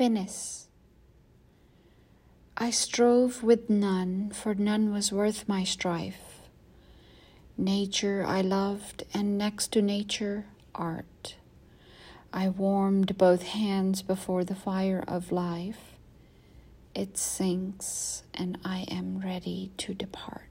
finis. I strove with none, for none was worth my strife. Nature I loved, and next to nature, art. I warmed both hands before the fire of life. It sinks, and I am ready to depart.